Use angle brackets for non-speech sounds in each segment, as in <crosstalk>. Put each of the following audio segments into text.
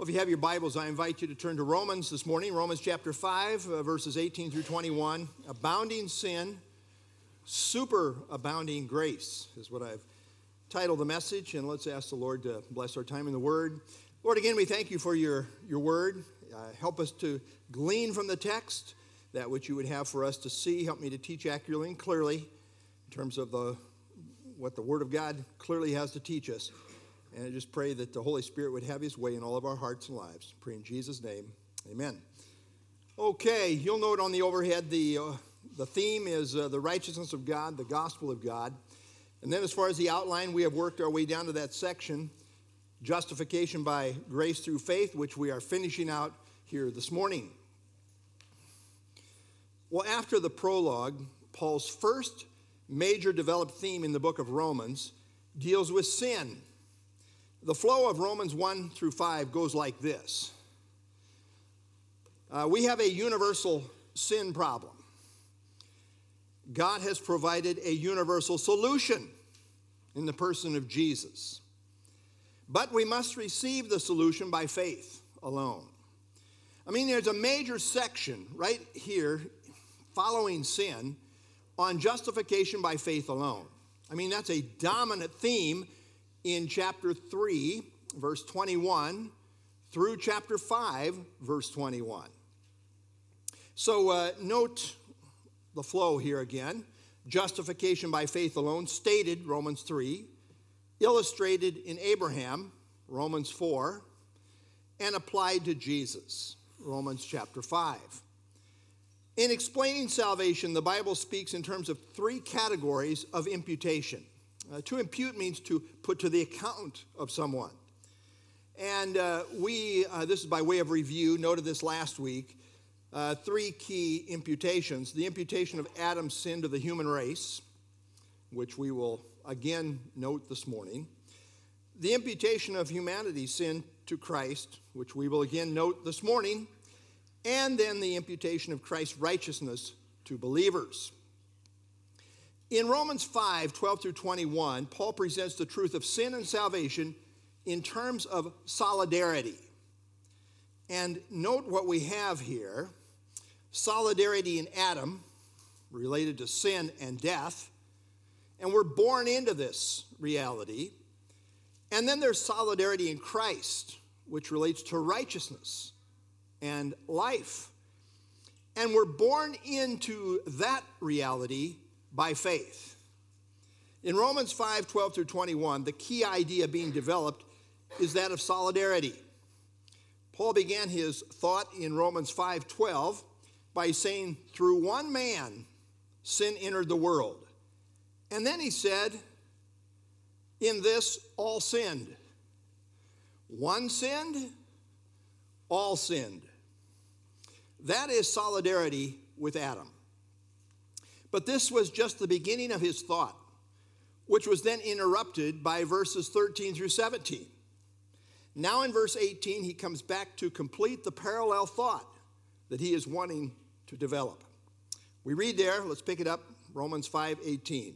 Well, if you have your Bibles, I invite you to turn to Romans this morning, Romans chapter 5, uh, verses 18 through 21. Abounding sin, super abounding grace is what I've titled the message, and let's ask the Lord to bless our time in the Word. Lord, again, we thank you for your, your Word. Uh, help us to glean from the text that which you would have for us to see. Help me to teach accurately and clearly in terms of the, what the Word of God clearly has to teach us. And I just pray that the Holy Spirit would have his way in all of our hearts and lives. Pray in Jesus' name. Amen. Okay, you'll note on the overhead the, uh, the theme is uh, the righteousness of God, the gospel of God. And then, as far as the outline, we have worked our way down to that section justification by grace through faith, which we are finishing out here this morning. Well, after the prologue, Paul's first major developed theme in the book of Romans deals with sin the flow of Romans 1 through 5 goes like this uh, We have a universal sin problem. God has provided a universal solution in the person of Jesus. But we must receive the solution by faith alone. I mean, there's a major section right here following sin on justification by faith alone. I mean, that's a dominant theme in chapter 3, verse 21, through chapter 5, verse 21. So uh, note the flow here again. Justification by faith alone, stated, Romans 3, illustrated in Abraham, Romans 4, and applied to Jesus, Romans chapter 5. In explaining salvation, the Bible speaks in terms of three categories of imputation. Uh, to impute means to put to the account of someone. And uh, we, uh, this is by way of review, noted this last week. Uh, three key imputations the imputation of Adam's sin to the human race, which we will again note this morning, the imputation of humanity's sin to Christ, which we will again note this morning, and then the imputation of Christ's righteousness to believers. In Romans 5 12 through 21, Paul presents the truth of sin and salvation in terms of solidarity. And note what we have here solidarity in Adam, related to sin and death. And we're born into this reality. And then there's solidarity in Christ, which relates to righteousness and life. And we're born into that reality by faith. In Romans 5 12 through 21, the key idea being developed is that of solidarity. Paul began his thought in Romans 5 12 by saying, Through one man, sin entered the world. And then he said, In this, all sinned. One sinned, all sinned. That is solidarity with Adam. But this was just the beginning of his thought, which was then interrupted by verses 13 through 17. Now, in verse 18, he comes back to complete the parallel thought that he is wanting to develop. We read there, let's pick it up, Romans 5 18.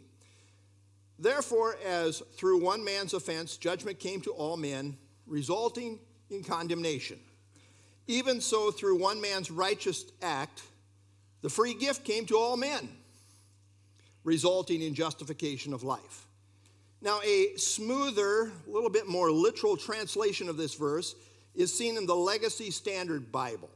Therefore, as through one man's offense judgment came to all men, resulting in condemnation, even so through one man's righteous act, the free gift came to all men resulting in justification of life. Now, a smoother, a little bit more literal translation of this verse is seen in the Legacy Standard Bible,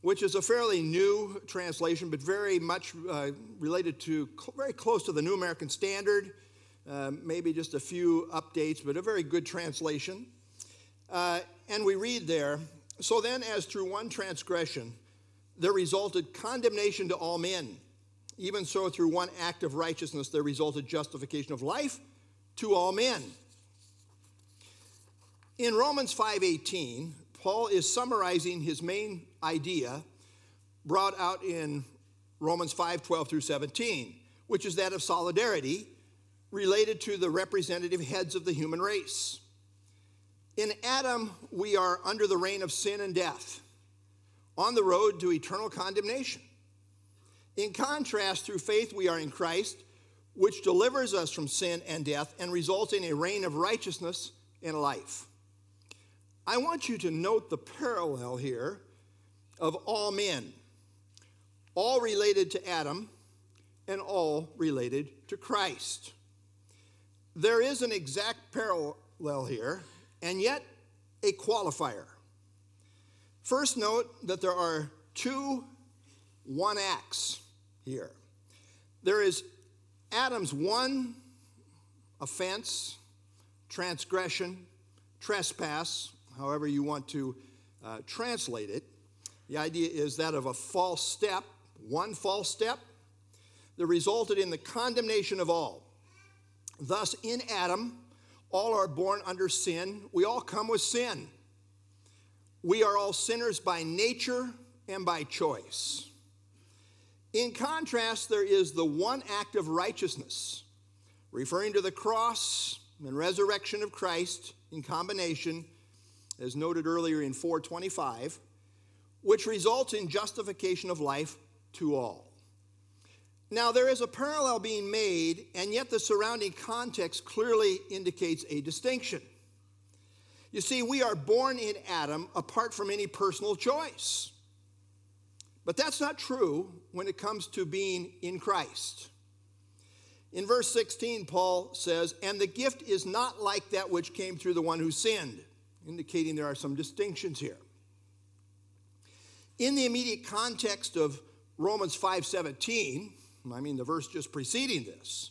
which is a fairly new translation, but very much uh, related to, very close to the New American Standard. Uh, maybe just a few updates, but a very good translation. Uh, and we read there So then, as through one transgression, there resulted condemnation to all men. Even so, through one act of righteousness, there resulted justification of life to all men. In Romans 5:18, Paul is summarizing his main idea brought out in Romans 5:12 through 17, which is that of solidarity related to the representative heads of the human race. In Adam, we are under the reign of sin and death, on the road to eternal condemnation. In contrast, through faith, we are in Christ, which delivers us from sin and death and results in a reign of righteousness and life. I want you to note the parallel here of all men, all related to Adam and all related to Christ. There is an exact parallel here, and yet a qualifier. First, note that there are two one acts here. There is Adam's one offense, transgression, trespass, however you want to uh, translate it. The idea is that of a false step, one false step, that resulted in the condemnation of all. Thus, in Adam, all are born under sin. We all come with sin. We are all sinners by nature and by choice. In contrast, there is the one act of righteousness, referring to the cross and resurrection of Christ in combination, as noted earlier in 425, which results in justification of life to all. Now, there is a parallel being made, and yet the surrounding context clearly indicates a distinction. You see, we are born in Adam apart from any personal choice. But that's not true when it comes to being in Christ. In verse 16, Paul says, And the gift is not like that which came through the one who sinned, indicating there are some distinctions here. In the immediate context of Romans 5:17, I mean the verse just preceding this,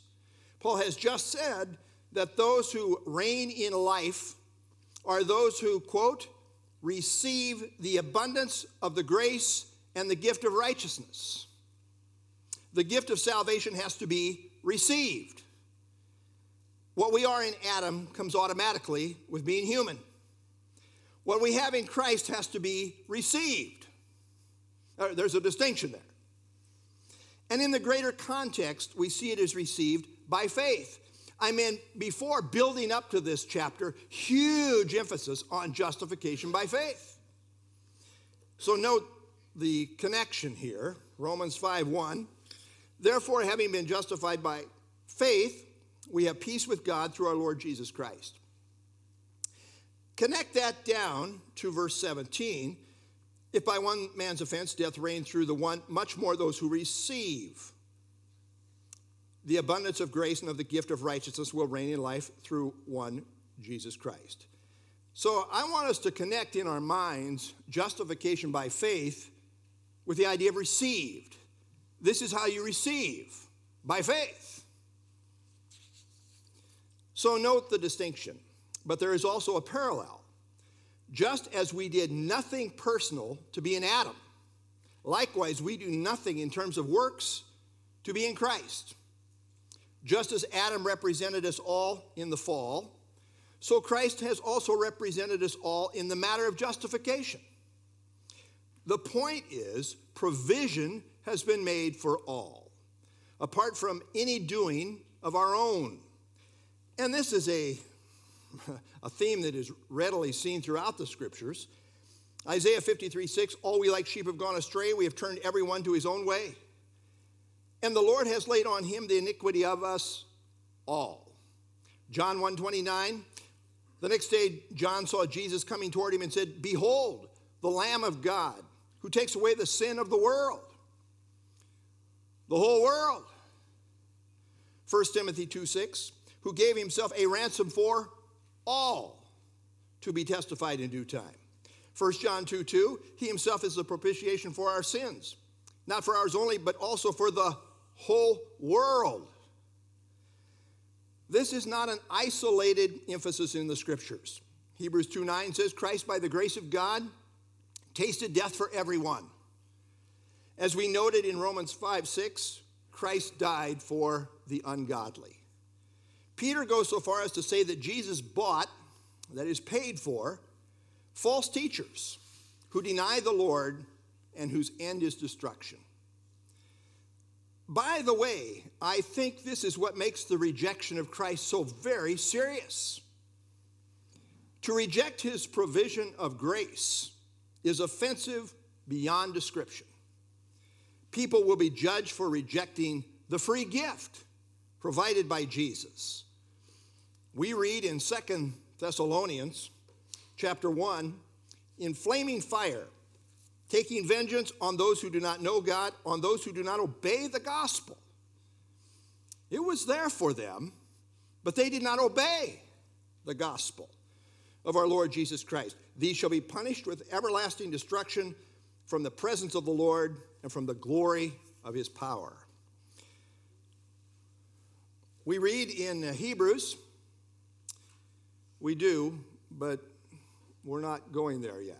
Paul has just said that those who reign in life are those who, quote, receive the abundance of the grace and the gift of righteousness. The gift of salvation has to be received. What we are in Adam comes automatically with being human. What we have in Christ has to be received. Uh, there's a distinction there. And in the greater context, we see it is received by faith. I mean, before building up to this chapter, huge emphasis on justification by faith. So note the connection here Romans 5 1. Therefore, having been justified by faith, we have peace with God through our Lord Jesus Christ. Connect that down to verse 17. If by one man's offense death reigned through the one, much more those who receive the abundance of grace and of the gift of righteousness will reign in life through one Jesus Christ. So I want us to connect in our minds justification by faith with the idea of received. This is how you receive by faith. So note the distinction, but there is also a parallel. Just as we did nothing personal to be in Adam, likewise, we do nothing in terms of works to be in Christ. Just as Adam represented us all in the fall, so Christ has also represented us all in the matter of justification. The point is, provision has been made for all, apart from any doing of our own. And this is a, <laughs> a theme that is readily seen throughout the scriptures. Isaiah 53 6, all we like sheep have gone astray, we have turned everyone to his own way. And the Lord has laid on him the iniquity of us all. John 1 29, the next day John saw Jesus coming toward him and said, Behold, the Lamb of God who takes away the sin of the world. The whole world. 1 Timothy 2 6, who gave himself a ransom for all to be testified in due time. 1 John 2 2, he himself is the propitiation for our sins, not for ours only, but also for the whole world. This is not an isolated emphasis in the scriptures. Hebrews 2 9 says, Christ, by the grace of God, tasted death for everyone. As we noted in Romans 5 6, Christ died for the ungodly. Peter goes so far as to say that Jesus bought, that is, paid for, false teachers who deny the Lord and whose end is destruction. By the way, I think this is what makes the rejection of Christ so very serious. To reject his provision of grace is offensive beyond description. People will be judged for rejecting the free gift provided by Jesus. We read in Second Thessalonians chapter 1 in flaming fire, taking vengeance on those who do not know God, on those who do not obey the gospel. It was there for them, but they did not obey the gospel of our Lord Jesus Christ. These shall be punished with everlasting destruction from the presence of the Lord and from the glory of his power. We read in Hebrews, we do, but we're not going there yet.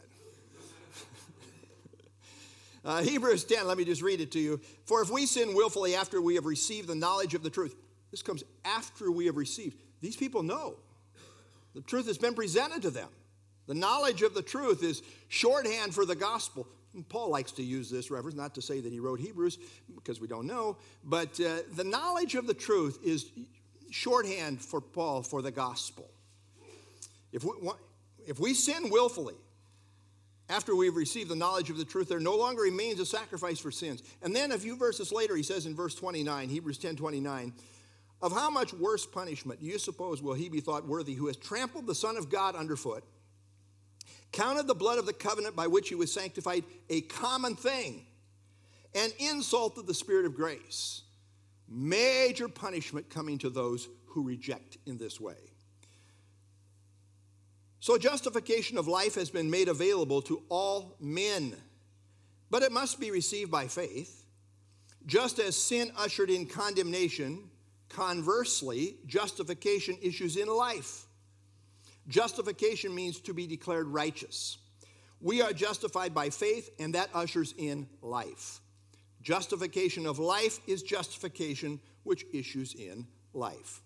<laughs> uh, Hebrews 10, let me just read it to you. For if we sin willfully after we have received the knowledge of the truth, this comes after we have received. These people know. The truth has been presented to them. The knowledge of the truth is shorthand for the gospel. Paul likes to use this reference, not to say that he wrote Hebrews, because we don't know, but uh, the knowledge of the truth is shorthand for Paul for the gospel. If we, if we sin willfully, after we've received the knowledge of the truth, there no longer remains a sacrifice for sins. And then a few verses later, he says in verse 29, Hebrews 10 29, of how much worse punishment do you suppose will he be thought worthy who has trampled the Son of God underfoot, counted the blood of the covenant by which he was sanctified a common thing, and insulted the Spirit of grace? Major punishment coming to those who reject in this way. So, justification of life has been made available to all men, but it must be received by faith. Just as sin ushered in condemnation, Conversely, justification issues in life. Justification means to be declared righteous. We are justified by faith, and that ushers in life. Justification of life is justification which issues in life.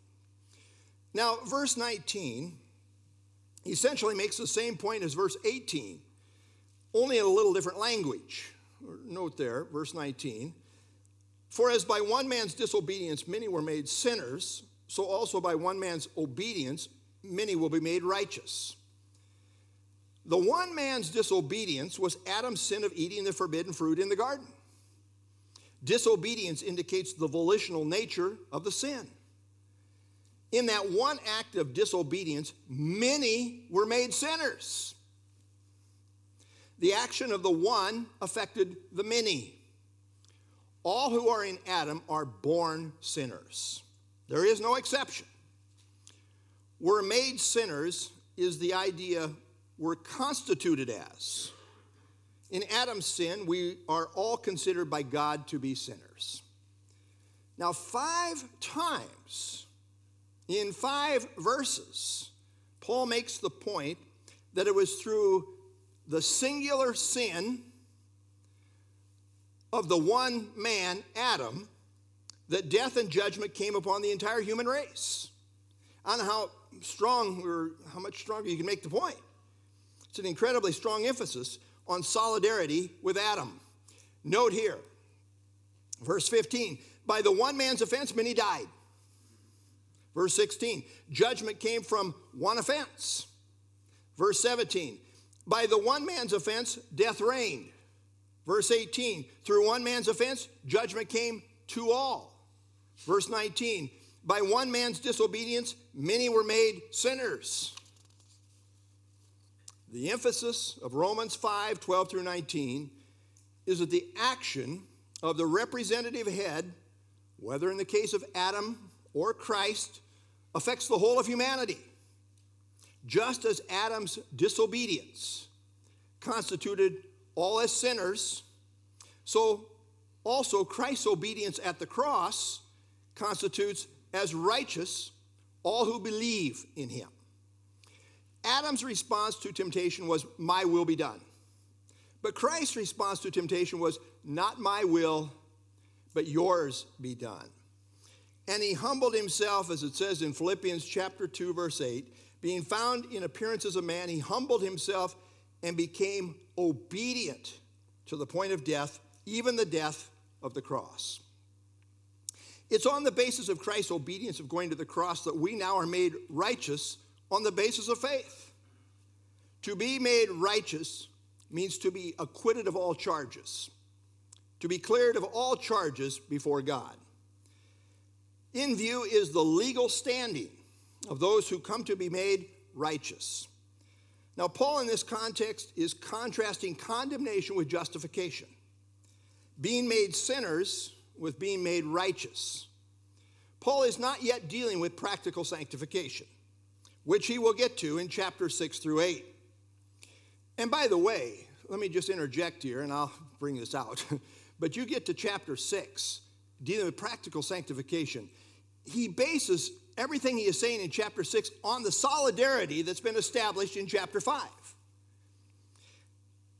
Now, verse 19 essentially makes the same point as verse 18, only in a little different language. Note there, verse 19. For as by one man's disobedience many were made sinners, so also by one man's obedience many will be made righteous. The one man's disobedience was Adam's sin of eating the forbidden fruit in the garden. Disobedience indicates the volitional nature of the sin. In that one act of disobedience, many were made sinners. The action of the one affected the many. All who are in Adam are born sinners. There is no exception. We're made sinners is the idea we're constituted as. In Adam's sin, we are all considered by God to be sinners. Now, five times in five verses, Paul makes the point that it was through the singular sin of the one man, Adam, that death and judgment came upon the entire human race. I how strong or how much stronger you can make the point. It's an incredibly strong emphasis on solidarity with Adam. Note here, verse 15 by the one man's offense, many died. Verse 16, judgment came from one offense. Verse 17, by the one man's offense, death reigned. Verse 18, through one man's offense, judgment came to all. Verse 19, by one man's disobedience, many were made sinners. The emphasis of Romans 5 12 through 19 is that the action of the representative head, whether in the case of Adam or Christ, affects the whole of humanity. Just as Adam's disobedience constituted all as sinners. So also Christ's obedience at the cross constitutes as righteous all who believe in him. Adam's response to temptation was, My will be done. But Christ's response to temptation was, Not my will, but yours be done. And he humbled himself, as it says in Philippians chapter 2, verse 8, being found in appearance as a man, he humbled himself and became obedient to the point of death, even the death of the cross. It's on the basis of Christ's obedience of going to the cross that we now are made righteous on the basis of faith. To be made righteous means to be acquitted of all charges, to be cleared of all charges before God. In view is the legal standing of those who come to be made righteous. Now, Paul in this context is contrasting condemnation with justification, being made sinners with being made righteous. Paul is not yet dealing with practical sanctification, which he will get to in chapter 6 through 8. And by the way, let me just interject here and I'll bring this out. <laughs> but you get to chapter 6, dealing with practical sanctification. He bases everything he is saying in chapter 6 on the solidarity that's been established in chapter 5.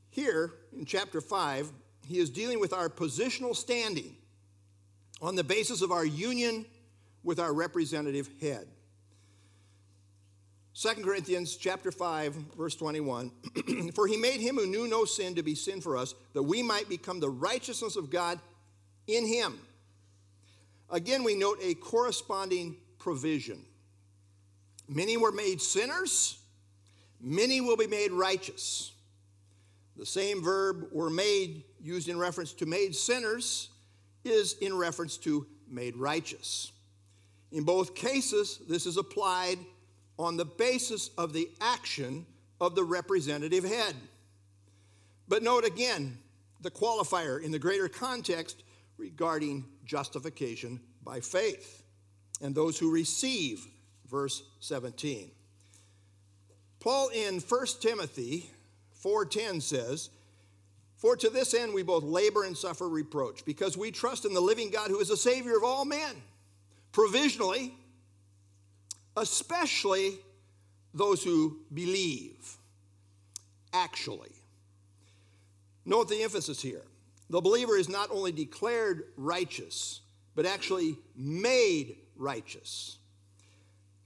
Here in chapter 5, he is dealing with our positional standing on the basis of our union with our representative head. 2 Corinthians chapter 5 verse 21 <clears throat> for he made him who knew no sin to be sin for us that we might become the righteousness of God in him. Again we note a corresponding provision. Many were made sinners, many will be made righteous. The same verb were made used in reference to made sinners is in reference to made righteous. In both cases, this is applied on the basis of the action of the representative head. But note again the qualifier in the greater context regarding justification by faith and those who receive, verse 17. Paul in 1 Timothy 4:10 says, "For to this end we both labor and suffer reproach, because we trust in the living God who is the savior of all men." Provisionally, especially those who believe. Actually. Note the emphasis here. The believer is not only declared righteous, but actually made righteous.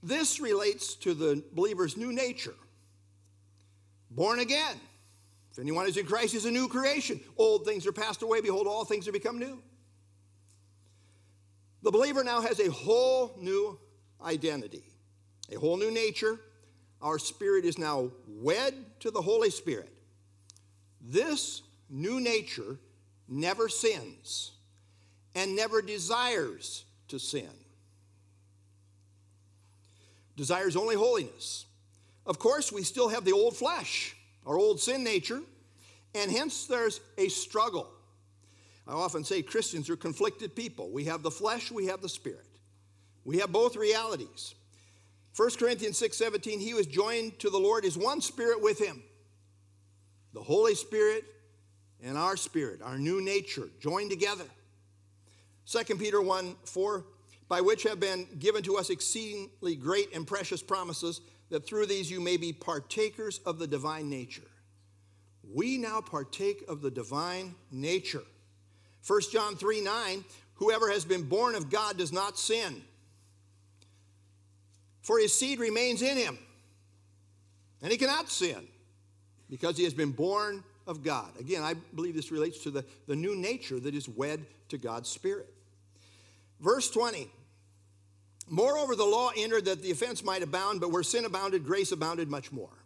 This relates to the believer's new nature. Born again. If anyone is in Christ, he's a new creation. Old things are passed away. Behold, all things are become new. The believer now has a whole new identity, a whole new nature. Our spirit is now wed to the Holy Spirit. This new nature never sins and never desires to sin. Desires only holiness. Of course, we still have the old flesh, our old sin nature, and hence there's a struggle I often say Christians are conflicted people. We have the flesh, we have the spirit. We have both realities. 1 Corinthians 6 17, he was joined to the Lord is one spirit with him. The Holy Spirit and our spirit, our new nature, joined together. 2 Peter 1 4, by which have been given to us exceedingly great and precious promises, that through these you may be partakers of the divine nature. We now partake of the divine nature. 1 John 3 9, whoever has been born of God does not sin, for his seed remains in him, and he cannot sin because he has been born of God. Again, I believe this relates to the, the new nature that is wed to God's Spirit. Verse 20 Moreover, the law entered that the offense might abound, but where sin abounded, grace abounded much more.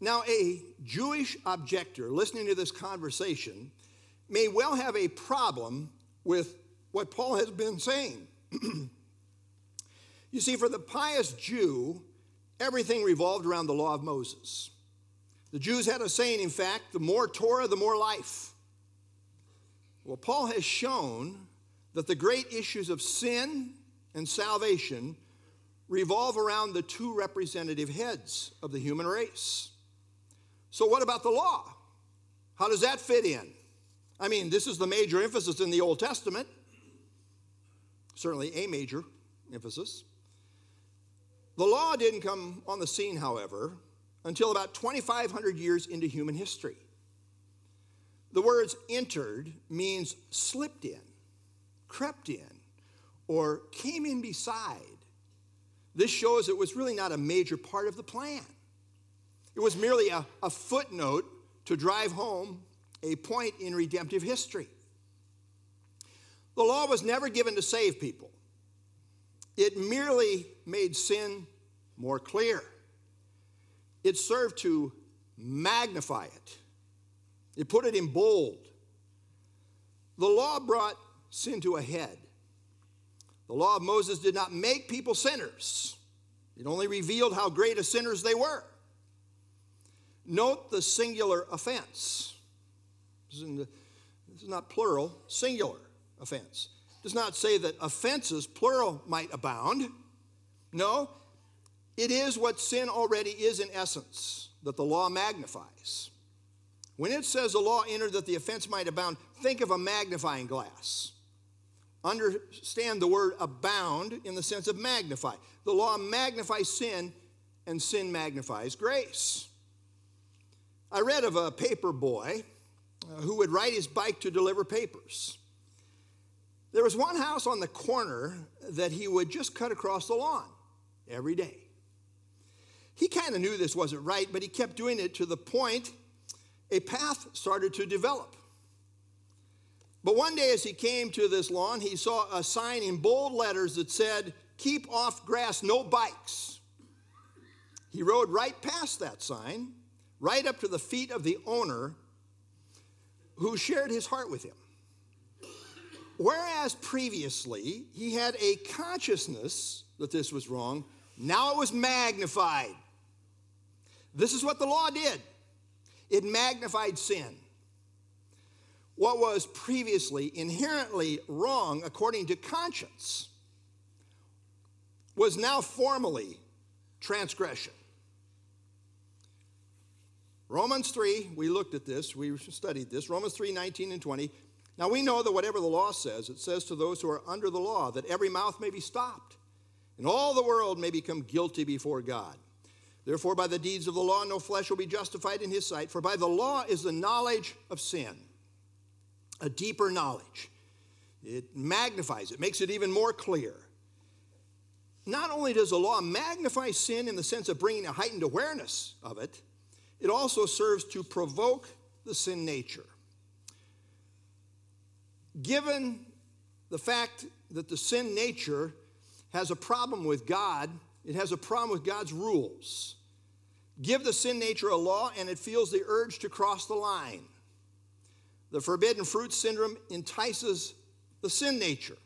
Now, a Jewish objector listening to this conversation may well have a problem with what Paul has been saying. <clears throat> you see, for the pious Jew, everything revolved around the law of Moses. The Jews had a saying, in fact, the more Torah, the more life. Well, Paul has shown that the great issues of sin and salvation revolve around the two representative heads of the human race. So, what about the law? How does that fit in? I mean, this is the major emphasis in the Old Testament, certainly a major emphasis. The law didn't come on the scene, however, until about 2,500 years into human history. The words entered means slipped in, crept in, or came in beside. This shows it was really not a major part of the plan. It was merely a, a footnote to drive home a point in redemptive history. The law was never given to save people, it merely made sin more clear. It served to magnify it, it put it in bold. The law brought sin to a head. The law of Moses did not make people sinners, it only revealed how great a sinners they were. Note the singular offense. This is, the, this is not plural, singular offense. It does not say that offenses, plural, might abound. No, it is what sin already is in essence, that the law magnifies. When it says the law entered that the offense might abound, think of a magnifying glass. Understand the word abound in the sense of magnify. The law magnifies sin, and sin magnifies grace. I read of a paper boy uh, who would ride his bike to deliver papers. There was one house on the corner that he would just cut across the lawn every day. He kind of knew this wasn't right, but he kept doing it to the point a path started to develop. But one day, as he came to this lawn, he saw a sign in bold letters that said, Keep off grass, no bikes. He rode right past that sign, right up to the feet of the owner who shared his heart with him. Whereas previously he had a consciousness that this was wrong, now it was magnified. This is what the law did it magnified sin. What was previously inherently wrong according to conscience was now formally transgression. Romans 3, we looked at this, we studied this. Romans 3 19 and 20. Now we know that whatever the law says, it says to those who are under the law that every mouth may be stopped, and all the world may become guilty before God. Therefore, by the deeds of the law, no flesh will be justified in his sight, for by the law is the knowledge of sin, a deeper knowledge. It magnifies it, makes it even more clear. Not only does the law magnify sin in the sense of bringing a heightened awareness of it, it also serves to provoke the sin nature. Given the fact that the sin nature has a problem with God it has a problem with God's rules. Give the sin nature a law, and it feels the urge to cross the line. The forbidden fruit syndrome entices the sin nature.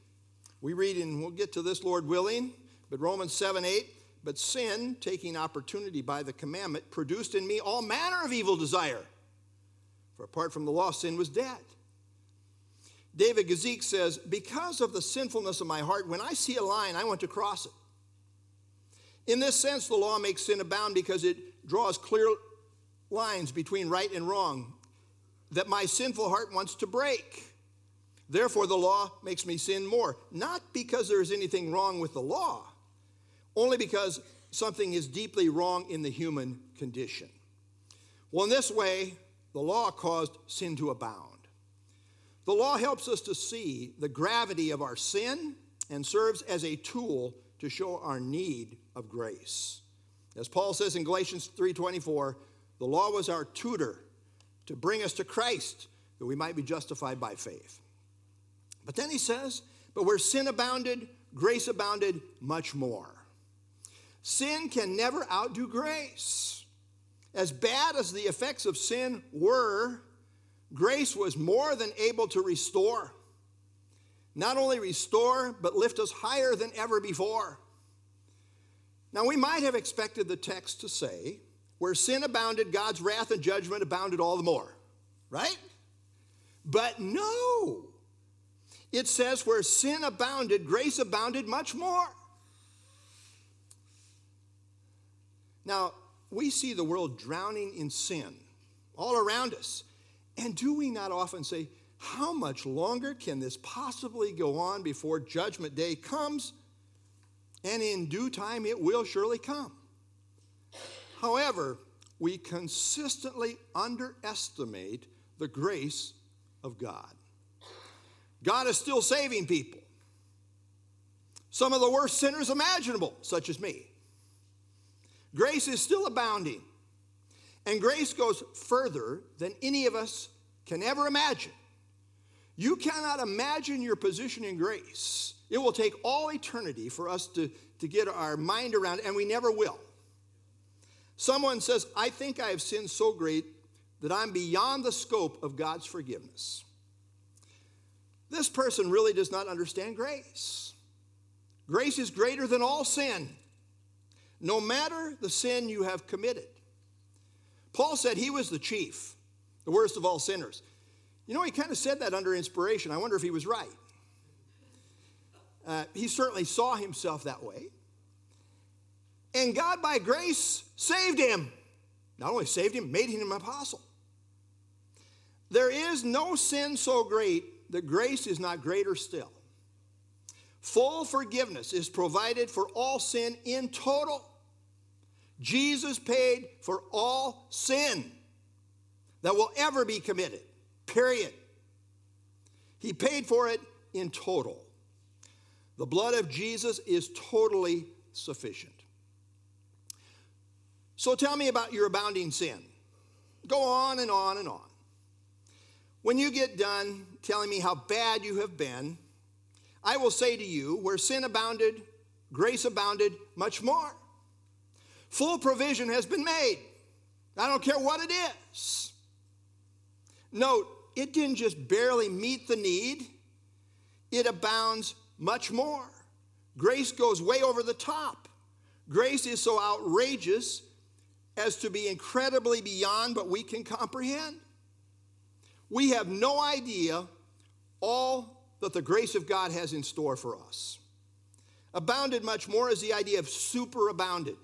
We read, and we'll get to this, Lord willing, but Romans 7 8, but sin, taking opportunity by the commandment, produced in me all manner of evil desire. For apart from the law, sin was dead. David Guzik says, Because of the sinfulness of my heart, when I see a line, I want to cross it. In this sense, the law makes sin abound because it draws clear lines between right and wrong that my sinful heart wants to break. Therefore, the law makes me sin more. Not because there is anything wrong with the law, only because something is deeply wrong in the human condition. Well, in this way, the law caused sin to abound. The law helps us to see the gravity of our sin and serves as a tool to show our need of grace. As Paul says in Galatians 3:24, the law was our tutor to bring us to Christ that we might be justified by faith. But then he says, but where sin abounded, grace abounded much more. Sin can never outdo grace. As bad as the effects of sin were, grace was more than able to restore. Not only restore, but lift us higher than ever before. Now, we might have expected the text to say, where sin abounded, God's wrath and judgment abounded all the more, right? But no. It says, where sin abounded, grace abounded much more. Now, we see the world drowning in sin all around us. And do we not often say, how much longer can this possibly go on before judgment day comes? and in due time it will surely come. However, we consistently underestimate the grace of God. God is still saving people. Some of the worst sinners imaginable, such as me. Grace is still abounding. And grace goes further than any of us can ever imagine. You cannot imagine your position in grace it will take all eternity for us to, to get our mind around and we never will. Someone says, I think I have sinned so great that I'm beyond the scope of God's forgiveness. This person really does not understand grace. Grace is greater than all sin, no matter the sin you have committed. Paul said he was the chief, the worst of all sinners. You know, he kind of said that under inspiration. I wonder if he was right. Uh, he certainly saw himself that way. And God, by grace, saved him. Not only saved him, made him an apostle. There is no sin so great that grace is not greater still. Full forgiveness is provided for all sin in total. Jesus paid for all sin that will ever be committed, period. He paid for it in total. The blood of Jesus is totally sufficient. So tell me about your abounding sin. Go on and on and on. When you get done telling me how bad you have been, I will say to you, where sin abounded, grace abounded much more. Full provision has been made. I don't care what it is. Note, it didn't just barely meet the need, it abounds much more. Grace goes way over the top. Grace is so outrageous as to be incredibly beyond what we can comprehend. We have no idea all that the grace of God has in store for us. Abounded much more is the idea of superabounded.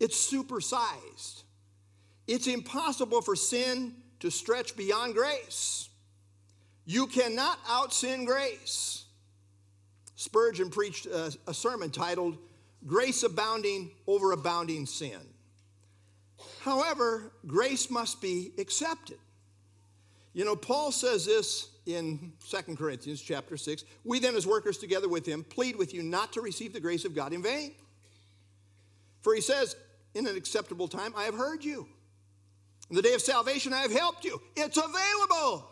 It's supersized. It's impossible for sin to stretch beyond grace. You cannot out sin grace. Spurgeon preached a, a sermon titled Grace Abounding Over Abounding Sin. However, grace must be accepted. You know, Paul says this in 2 Corinthians chapter 6. We then, as workers together with him, plead with you not to receive the grace of God in vain. For he says, In an acceptable time I have heard you. In the day of salvation I have helped you. It's available.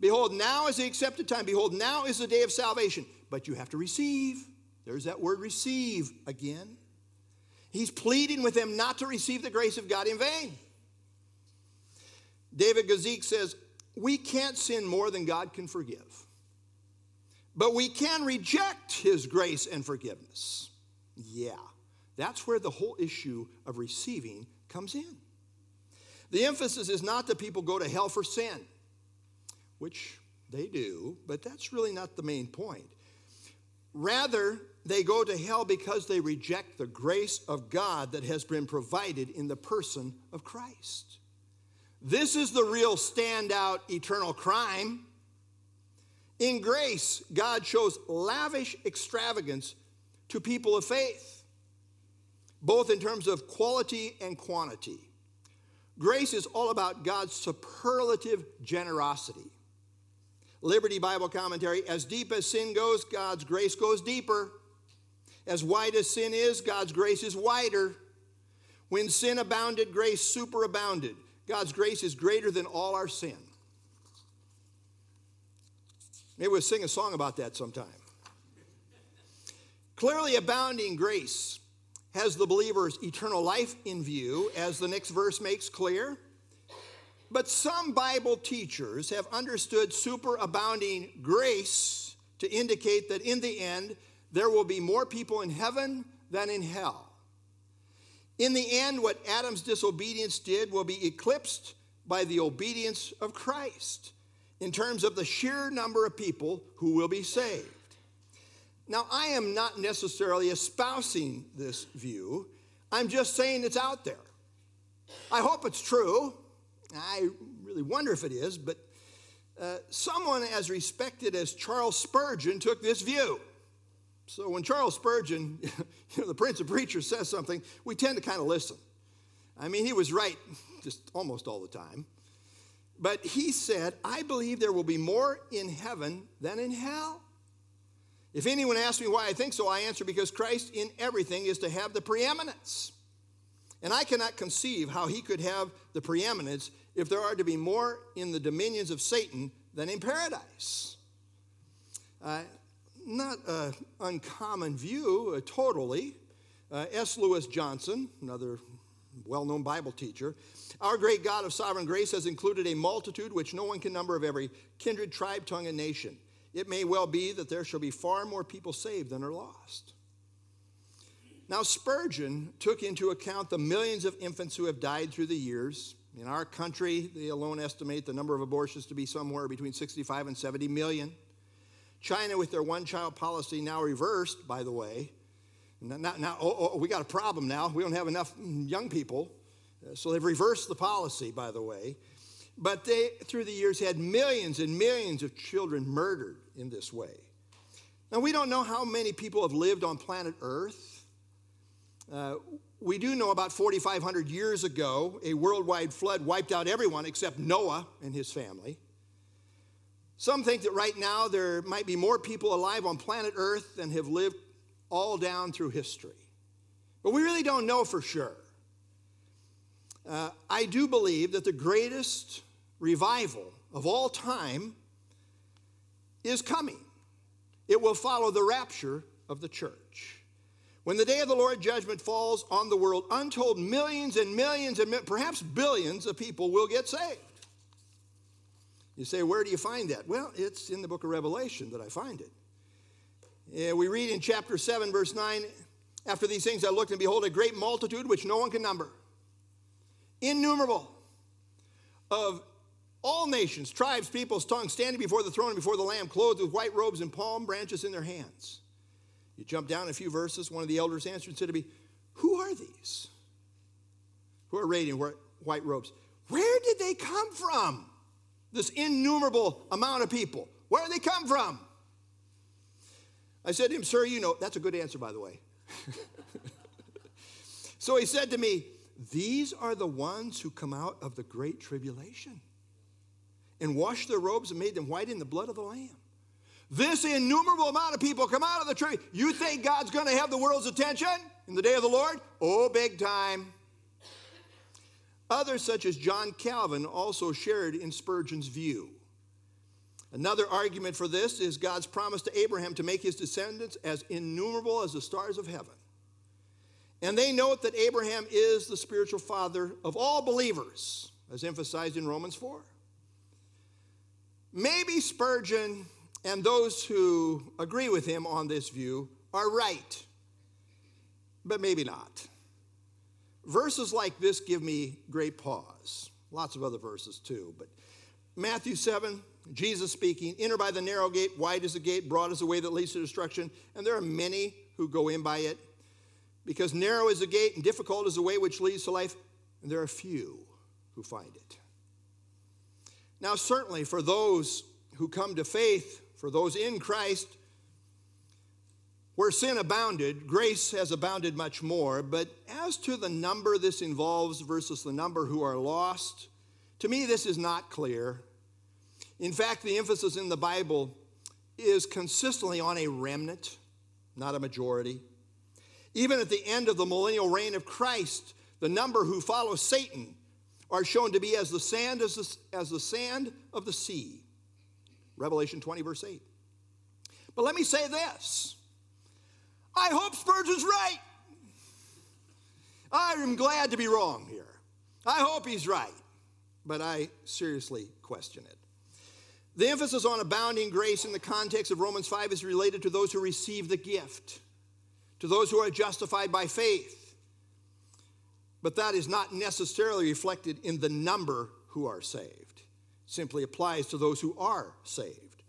Behold, now is the accepted time. Behold, now is the day of salvation. But you have to receive. There's that word receive again. He's pleading with them not to receive the grace of God in vain. David Guzik says, We can't sin more than God can forgive, but we can reject his grace and forgiveness. Yeah, that's where the whole issue of receiving comes in. The emphasis is not that people go to hell for sin, which they do, but that's really not the main point. Rather, they go to hell because they reject the grace of God that has been provided in the person of Christ. This is the real standout eternal crime. In grace, God shows lavish extravagance to people of faith, both in terms of quality and quantity. Grace is all about God's superlative generosity. Liberty Bible Commentary as deep as sin goes, God's grace goes deeper. As wide as sin is, God's grace is wider. When sin abounded, grace superabounded. God's grace is greater than all our sin. Maybe we'll sing a song about that sometime. Clearly, abounding grace has the believer's eternal life in view, as the next verse makes clear. But some Bible teachers have understood superabounding grace to indicate that in the end, there will be more people in heaven than in hell. In the end, what Adam's disobedience did will be eclipsed by the obedience of Christ in terms of the sheer number of people who will be saved. Now, I am not necessarily espousing this view, I'm just saying it's out there. I hope it's true. I really wonder if it is, but uh, someone as respected as Charles Spurgeon took this view. So when Charles Spurgeon, <laughs> you know, the Prince of Preachers, says something, we tend to kind of listen. I mean, he was right just almost all the time. But he said, I believe there will be more in heaven than in hell. If anyone asks me why I think so, I answer because Christ in everything is to have the preeminence. And I cannot conceive how he could have the preeminence if there are to be more in the dominions of Satan than in paradise. Uh, not an uncommon view, uh, totally. Uh, S. Lewis Johnson, another well known Bible teacher, our great God of sovereign grace has included a multitude which no one can number of every kindred, tribe, tongue, and nation. It may well be that there shall be far more people saved than are lost. Now, Spurgeon took into account the millions of infants who have died through the years. In our country, they alone estimate the number of abortions to be somewhere between 65 and 70 million. China, with their one child policy now reversed, by the way, now, now oh, oh, we got a problem now. We don't have enough young people. Uh, so they've reversed the policy, by the way. But they, through the years, had millions and millions of children murdered in this way. Now, we don't know how many people have lived on planet Earth. Uh, we do know about 4,500 years ago, a worldwide flood wiped out everyone except Noah and his family. Some think that right now there might be more people alive on planet Earth than have lived all down through history. But we really don't know for sure. Uh, I do believe that the greatest revival of all time is coming. It will follow the rapture of the church. When the day of the Lord judgment falls on the world, untold millions and millions and perhaps billions of people will get saved. You say, where do you find that? Well, it's in the book of Revelation that I find it. Yeah, we read in chapter 7, verse 9 After these things I looked, and behold, a great multitude which no one can number, innumerable, of all nations, tribes, peoples, tongues, standing before the throne and before the Lamb, clothed with white robes and palm branches in their hands. You jump down a few verses, one of the elders answered and said to me, Who are these? Who are arrayed in white robes? Where did they come from? This innumerable amount of people. Where did they come from? I said to him, Sir, you know, that's a good answer, by the way. <laughs> so he said to me, These are the ones who come out of the great tribulation and washed their robes and made them white in the blood of the Lamb. This innumerable amount of people come out of the tree. You think God's going to have the world's attention in the day of the Lord? Oh, big time. Others, such as John Calvin, also shared in Spurgeon's view. Another argument for this is God's promise to Abraham to make his descendants as innumerable as the stars of heaven. And they note that Abraham is the spiritual father of all believers, as emphasized in Romans 4. Maybe Spurgeon and those who agree with him on this view are right, but maybe not. Verses like this give me great pause. Lots of other verses too, but Matthew 7, Jesus speaking, enter by the narrow gate, wide is the gate, broad is the way that leads to destruction, and there are many who go in by it. Because narrow is the gate and difficult is the way which leads to life, and there are few who find it. Now, certainly for those who come to faith for those in Christ, where sin abounded, grace has abounded much more. But as to the number this involves versus the number who are lost, to me this is not clear. In fact, the emphasis in the Bible is consistently on a remnant, not a majority. Even at the end of the millennial reign of Christ, the number who follow Satan are shown to be as the sand as the, as the sand of the sea. Revelation 20, verse 8. But let me say this I hope Spurgeon's right. I am glad to be wrong here. I hope he's right, but I seriously question it. The emphasis on abounding grace in the context of Romans 5 is related to those who receive the gift, to those who are justified by faith. But that is not necessarily reflected in the number who are saved simply applies to those who are saved.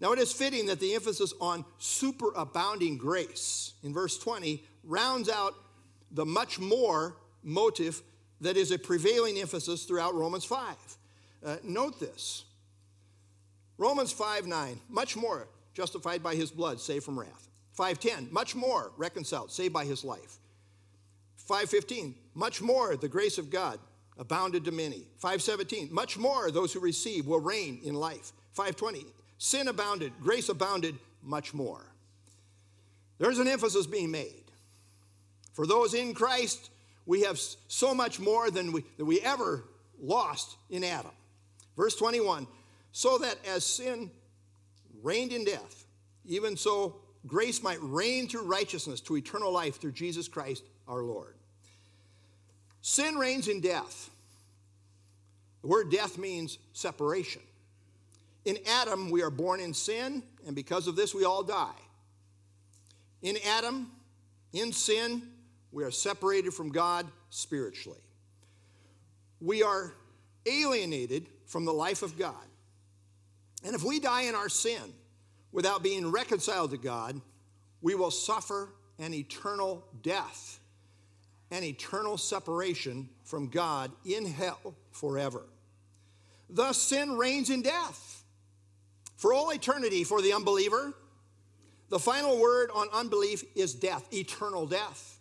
Now, it is fitting that the emphasis on superabounding grace in verse 20 rounds out the much more motive that is a prevailing emphasis throughout Romans 5. Uh, note this Romans 5 9, much more justified by his blood, saved from wrath. 510, much more reconciled, saved by his life. 515, much more the grace of God abounded to many. 517, much more those who receive will reign in life. 520, sin abounded, grace abounded much more. There's an emphasis being made. For those in Christ, we have so much more than we, than we ever lost in Adam. Verse 21 so that as sin reigned in death, even so grace might reign through righteousness to eternal life through Jesus Christ our Lord. Sin reigns in death. The word death means separation. In Adam, we are born in sin, and because of this, we all die. In Adam, in sin, We are separated from God spiritually. We are alienated from the life of God. And if we die in our sin without being reconciled to God, we will suffer an eternal death, an eternal separation from God in hell forever. Thus, sin reigns in death for all eternity for the unbeliever. The final word on unbelief is death, eternal death.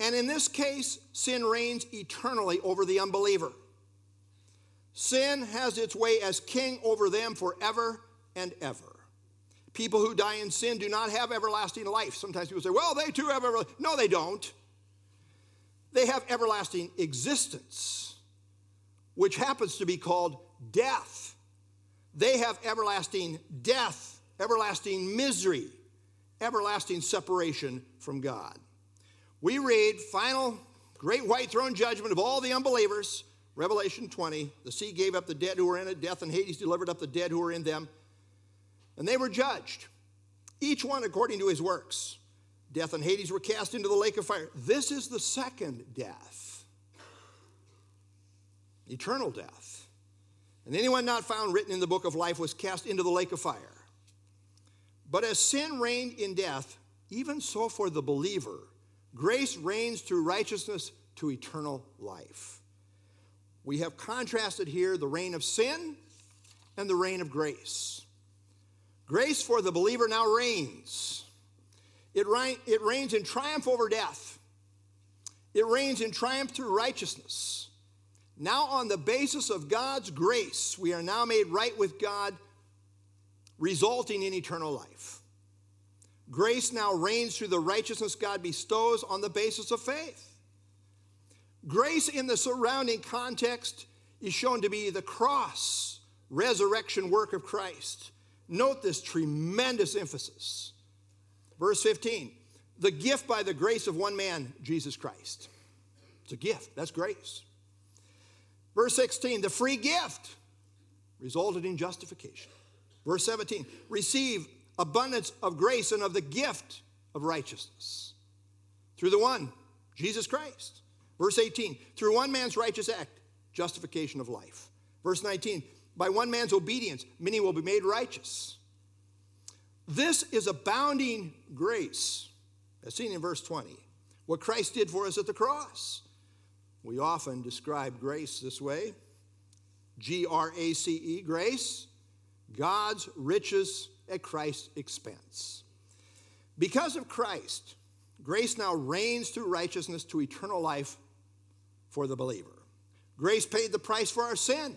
And in this case, sin reigns eternally over the unbeliever. Sin has its way as king over them forever and ever. People who die in sin do not have everlasting life. Sometimes people say, well, they too have everlasting. No, they don't. They have everlasting existence, which happens to be called death. They have everlasting death, everlasting misery, everlasting separation from God. We read, final great white throne judgment of all the unbelievers Revelation 20, the sea gave up the dead who were in it, death and Hades delivered up the dead who were in them, and they were judged, each one according to his works. Death and Hades were cast into the lake of fire. This is the second death, eternal death. And anyone not found written in the book of life was cast into the lake of fire. But as sin reigned in death, even so for the believer, grace reigns through righteousness to eternal life we have contrasted here the reign of sin and the reign of grace. Grace for the believer now reigns. It, it reigns in triumph over death. It reigns in triumph through righteousness. Now, on the basis of God's grace, we are now made right with God, resulting in eternal life. Grace now reigns through the righteousness God bestows on the basis of faith. Grace in the surrounding context is shown to be the cross, resurrection work of Christ. Note this tremendous emphasis. Verse 15 the gift by the grace of one man, Jesus Christ. It's a gift, that's grace. Verse 16 the free gift resulted in justification. Verse 17 receive abundance of grace and of the gift of righteousness through the one, Jesus Christ. Verse 18, through one man's righteous act, justification of life. Verse 19, by one man's obedience, many will be made righteous. This is abounding grace, as seen in verse 20. What Christ did for us at the cross. We often describe grace this way G R A C E, grace, God's riches at Christ's expense. Because of Christ, grace now reigns through righteousness to eternal life for the believer. Grace paid the price for our sin,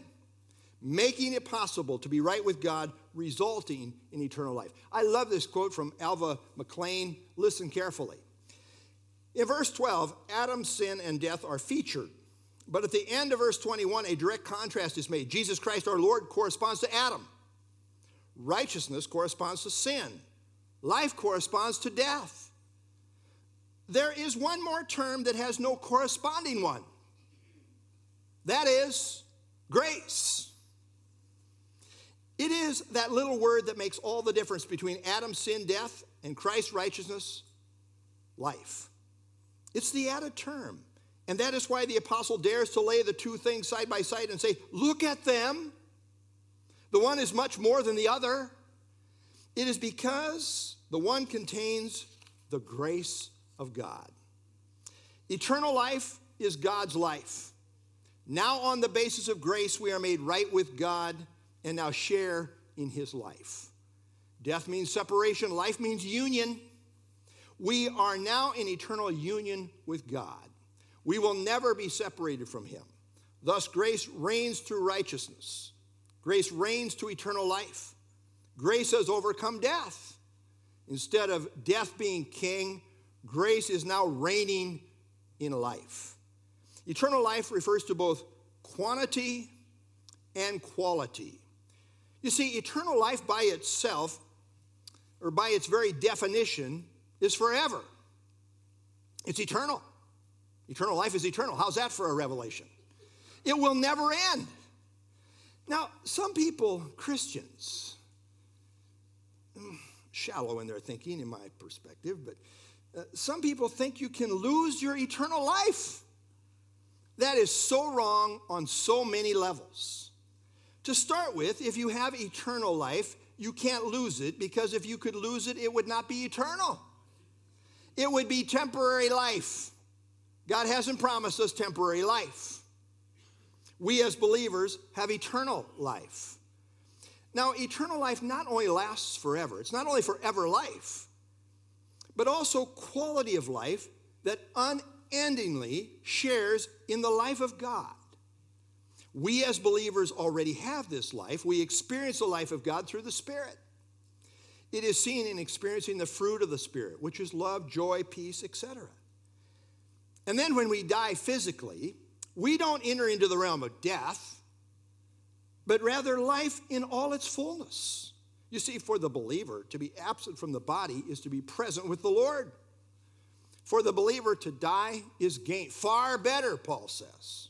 making it possible to be right with God, resulting in eternal life. I love this quote from Alva McClain. Listen carefully. In verse 12, Adam's sin and death are featured. But at the end of verse 21, a direct contrast is made. Jesus Christ, our Lord, corresponds to Adam. Righteousness corresponds to sin. Life corresponds to death. There is one more term that has no corresponding one that is grace. It is that little word that makes all the difference between Adam's sin, death, and Christ's righteousness, life. It's the added term. And that is why the apostle dares to lay the two things side by side and say, Look at them. The one is much more than the other. It is because the one contains the grace of God. Eternal life is God's life. Now, on the basis of grace, we are made right with God and now share in his life. Death means separation, life means union. We are now in eternal union with God. We will never be separated from him. Thus, grace reigns through righteousness. Grace reigns to eternal life. Grace has overcome death. Instead of death being king, grace is now reigning in life. Eternal life refers to both quantity and quality. You see, eternal life by itself, or by its very definition, is forever. It's eternal. Eternal life is eternal. How's that for a revelation? It will never end. Now, some people, Christians, shallow in their thinking, in my perspective, but Uh, some people think you can lose your eternal life. That is so wrong on so many levels. To start with, if you have eternal life, you can't lose it because if you could lose it, it would not be eternal. It would be temporary life. God hasn't promised us temporary life. We as believers have eternal life. Now, eternal life not only lasts forever, it's not only forever life, but also quality of life that unendingly shares in the life of God. We as believers already have this life. We experience the life of God through the Spirit. It is seen in experiencing the fruit of the Spirit, which is love, joy, peace, etc. And then when we die physically, we don't enter into the realm of death, but rather life in all its fullness. You see, for the believer, to be absent from the body is to be present with the Lord. For the believer to die is gain. Far better, Paul says.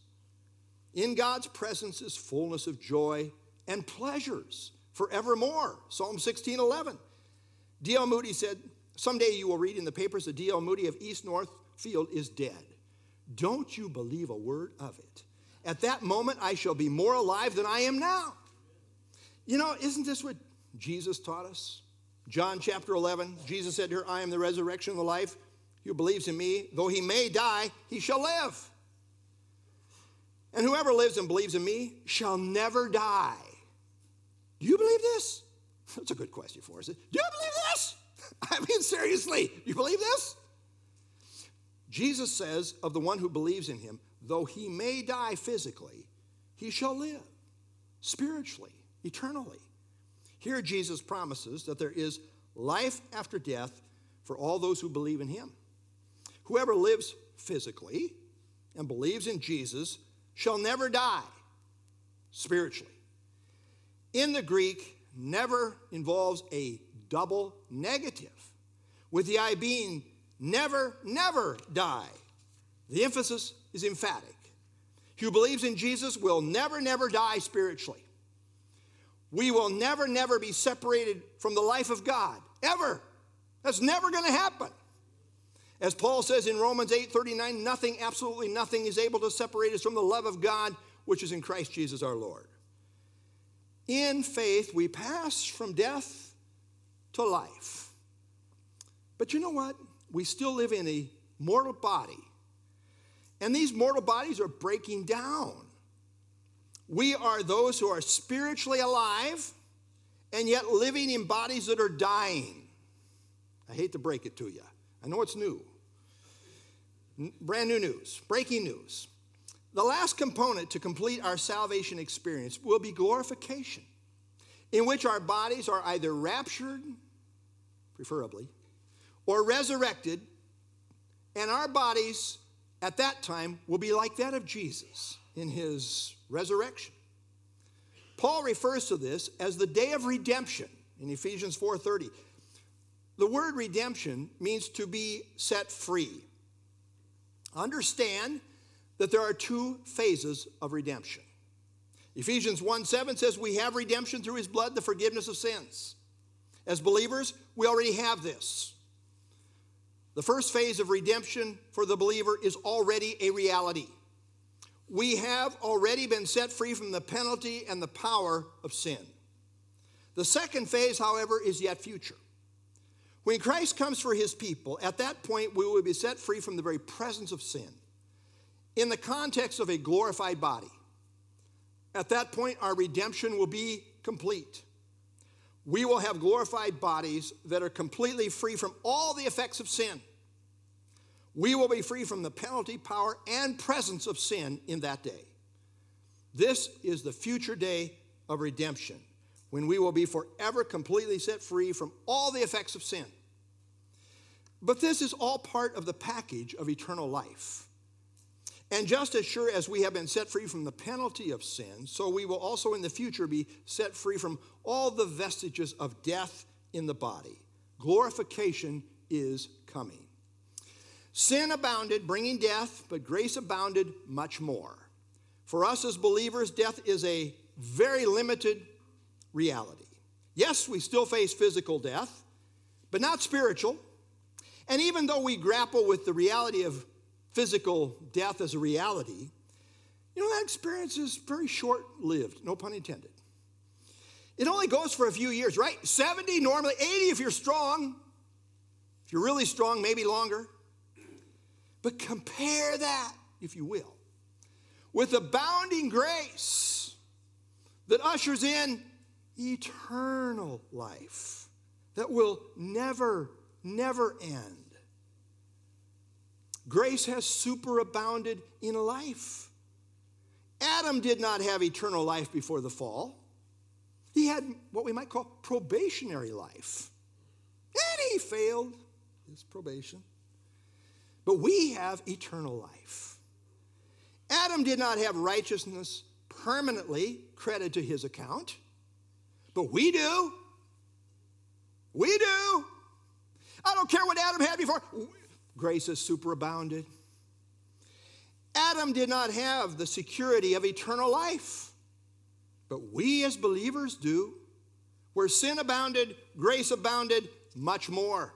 In God's presence is fullness of joy and pleasures forevermore. Psalm 16 11. D.L. Moody said, Someday you will read in the papers that D.L. Moody of East Northfield is dead. Don't you believe a word of it. At that moment, I shall be more alive than I am now. You know, isn't this what Jesus taught us. John chapter 11, Jesus said here, I am the resurrection and the life. He who believes in me, though he may die, he shall live. And whoever lives and believes in me shall never die. Do you believe this? That's a good question for us. Do you believe this? <laughs> I mean, seriously, you believe this? Jesus says of the one who believes in him, though he may die physically, he shall live spiritually, eternally. Here, Jesus promises that there is life after death for all those who believe in him. Whoever lives physically and believes in Jesus shall never die spiritually. In the Greek, never involves a double negative, with the I being never, never die. The emphasis is emphatic. Who believes in Jesus will never, never die spiritually. We will never, never be separated from the life of God, ever. That's never going to happen. As Paul says in Romans 8 39, nothing, absolutely nothing, is able to separate us from the love of God which is in Christ Jesus our Lord. In faith, we pass from death to life. But you know what? We still live in a mortal body. And these mortal bodies are breaking down. We are those who are spiritually alive and yet living in bodies that are dying. I hate to break it to you. I know it's new. Brand new news, breaking news. The last component to complete our salvation experience will be glorification, in which our bodies are either raptured, preferably, or resurrected, and our bodies at that time will be like that of Jesus in his resurrection. Paul refers to this as the day of redemption in Ephesians 4:30. The word redemption means to be set free. Understand that there are two phases of redemption. Ephesians 1 7 says, We have redemption through his blood, the forgiveness of sins. As believers, we already have this. The first phase of redemption for the believer is already a reality we have already been set free from the penalty and the power of sin. The second phase, however, is yet future. When Christ comes for his people, at that point we will be set free from the very presence of sin in the context of a glorified body. At that point, our redemption will be complete. We will have glorified bodies that are completely free from all the effects of sin we will be free from the penalty, power, and presence of sin in that day. This is the future day of redemption, when we will be forever completely set free from all the effects of sin. But this is all part of the package of eternal life. And just as sure as we have been set free from the penalty of sin, so we will also in the future be set free from all the vestiges of death in the body. Glorification is coming. Sin abounded, bringing death, but grace abounded much more. For us as believers, death is a very limited reality. Yes, we still face physical death, but not spiritual. And even though we grapple with the reality of physical death as a reality, you know, that experience is very short lived, no pun intended. It only goes for a few years, right? 70 normally, 80 if you're strong. If you're really strong, maybe longer. But compare that, if you will, with abounding grace that ushers in eternal life that will never, never end. Grace has superabounded in life. Adam did not have eternal life before the fall. He had what we might call probationary life. And he failed his probation. But we have eternal life. Adam did not have righteousness permanently credited to his account, but we do. We do. I don't care what Adam had before. Grace has superabounded. Adam did not have the security of eternal life, but we as believers do. Where sin abounded, grace abounded much more.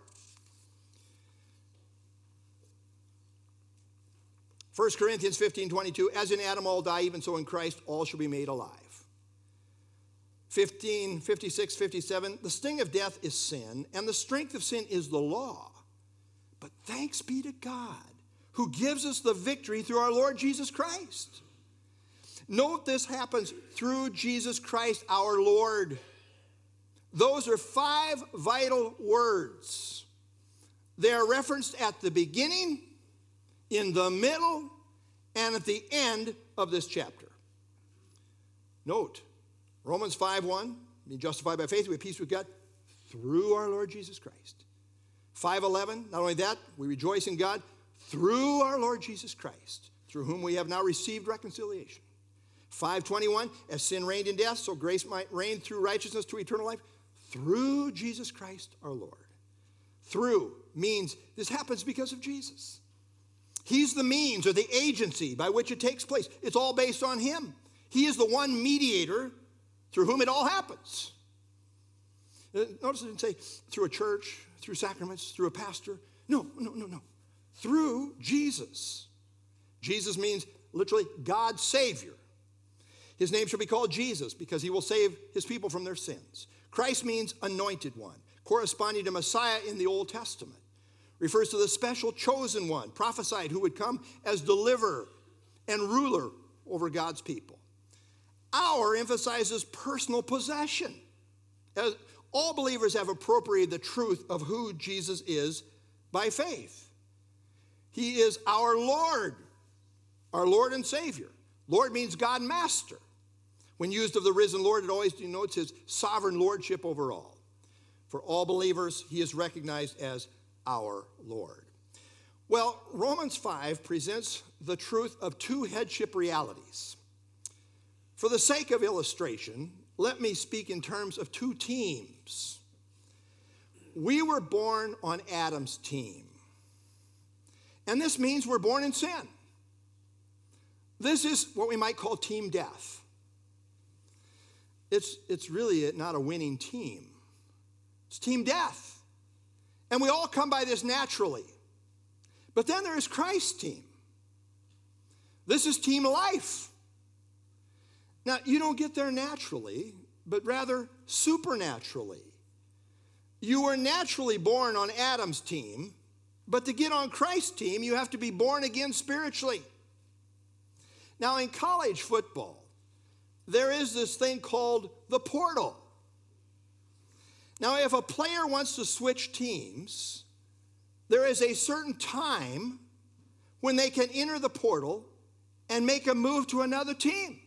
1 Corinthians 15 22, as in Adam all die, even so in Christ all shall be made alive. 15, 56, 57, the sting of death is sin, and the strength of sin is the law. But thanks be to God who gives us the victory through our Lord Jesus Christ. Note this happens through Jesus Christ our Lord. Those are five vital words. They are referenced at the beginning, in the middle, and at the end of this chapter. Note, Romans 5 1, being justified by faith, we have peace with God through our Lord Jesus Christ. 511, not only that, we rejoice in God through our Lord Jesus Christ, through whom we have now received reconciliation. 521, as sin reigned in death, so grace might reign through righteousness to eternal life, through Jesus Christ our Lord. Through means this happens because of Jesus. He's the means or the agency by which it takes place. It's all based on Him. He is the one mediator through whom it all happens. Uh, notice it didn't say through a church, through sacraments, through a pastor. No, no, no, no. Through Jesus. Jesus means literally God's Savior. His name shall be called Jesus because he will save his people from their sins. Christ means anointed one, corresponding to Messiah in the Old Testament. Refers to the special chosen one, prophesied who would come as deliverer and ruler over God's people. Our emphasizes personal possession. As all believers have appropriated the truth of who Jesus is by faith. He is our Lord, our Lord and Savior. Lord means God Master. When used of the risen Lord, it always denotes his sovereign lordship over all. For all believers, he is recognized as our Lord. Well, Romans 5 presents the truth of two headship realities. For the sake of illustration, let me speak in terms of two teams. We were born on Adam's team. And this means we're born in sin. This is what we might call team death. It's, it's really not a winning team, it's team death. And we all come by this naturally. But then there is Christ's team. This is team life. Now, you don't get there naturally, but rather supernaturally. You were naturally born on Adam's team, but to get on Christ's team, you have to be born again spiritually. Now, in college football, there is this thing called the portal. Now, if a player wants to switch teams, there is a certain time when they can enter the portal and make a move to another team.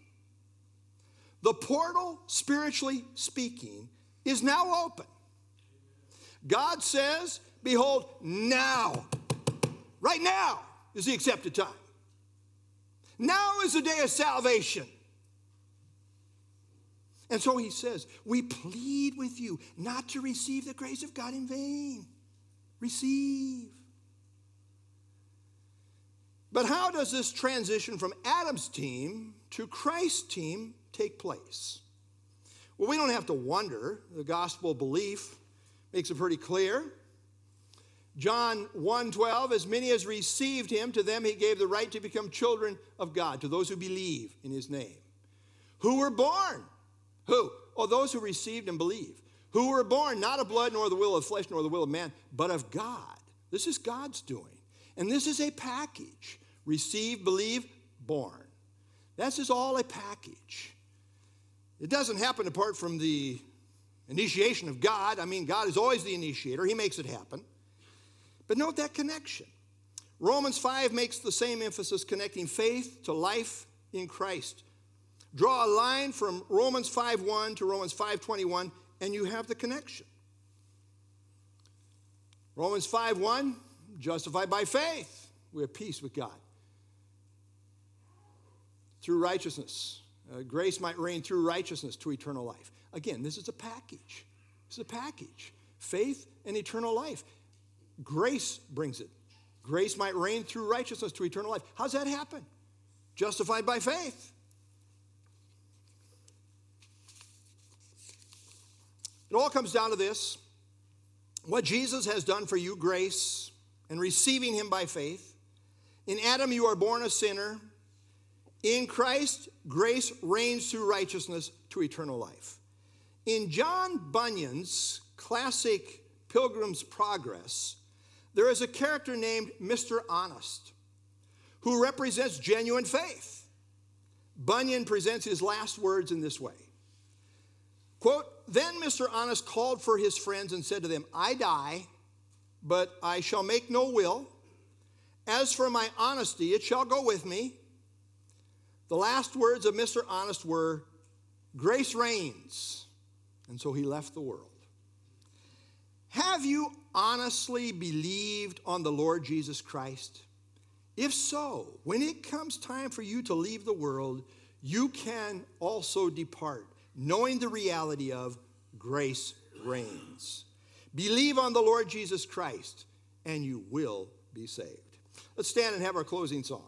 The portal, spiritually speaking, is now open. God says, Behold, now, right now is the accepted time. Now is the day of salvation. And so he says, We plead with you not to receive the grace of God in vain. Receive. But how does this transition from Adam's team to Christ's team take place? Well, we don't have to wonder. The gospel belief makes it pretty clear. John 1:12 as many as received him to them he gave the right to become children of God to those who believe in his name. Who were born? Who? Oh those who received and believe. Who were born not of blood nor the will of flesh nor the will of man but of God. This is God's doing. And this is a package. Receive, believe, born. This is all a package. It doesn't happen apart from the initiation of God. I mean, God is always the initiator, He makes it happen. But note that connection. Romans 5 makes the same emphasis connecting faith to life in Christ. Draw a line from Romans 5:1 to Romans 5:21 and you have the connection. Romans 5:1 justified by faith, we have peace with God. Through righteousness. Uh, grace might reign through righteousness to eternal life. Again, this is a package. This is a package. Faith and eternal life. Grace brings it. Grace might reign through righteousness to eternal life. How's that happen? Justified by faith. It all comes down to this what Jesus has done for you, grace, and receiving him by faith. In Adam, you are born a sinner. In Christ, grace reigns through righteousness to eternal life. In John Bunyan's classic Pilgrim's Progress, there is a character named Mr. Honest who represents genuine faith. Bunyan presents his last words in this way Quote, then Mr. Honest called for his friends and said to them, I die, but I shall make no will. As for my honesty, it shall go with me. The last words of Mr. Honest were, Grace reigns. And so he left the world. Have you honestly believed on the Lord Jesus Christ? If so, when it comes time for you to leave the world, you can also depart, knowing the reality of grace reigns. Believe on the Lord Jesus Christ, and you will be saved. Let's stand and have our closing song.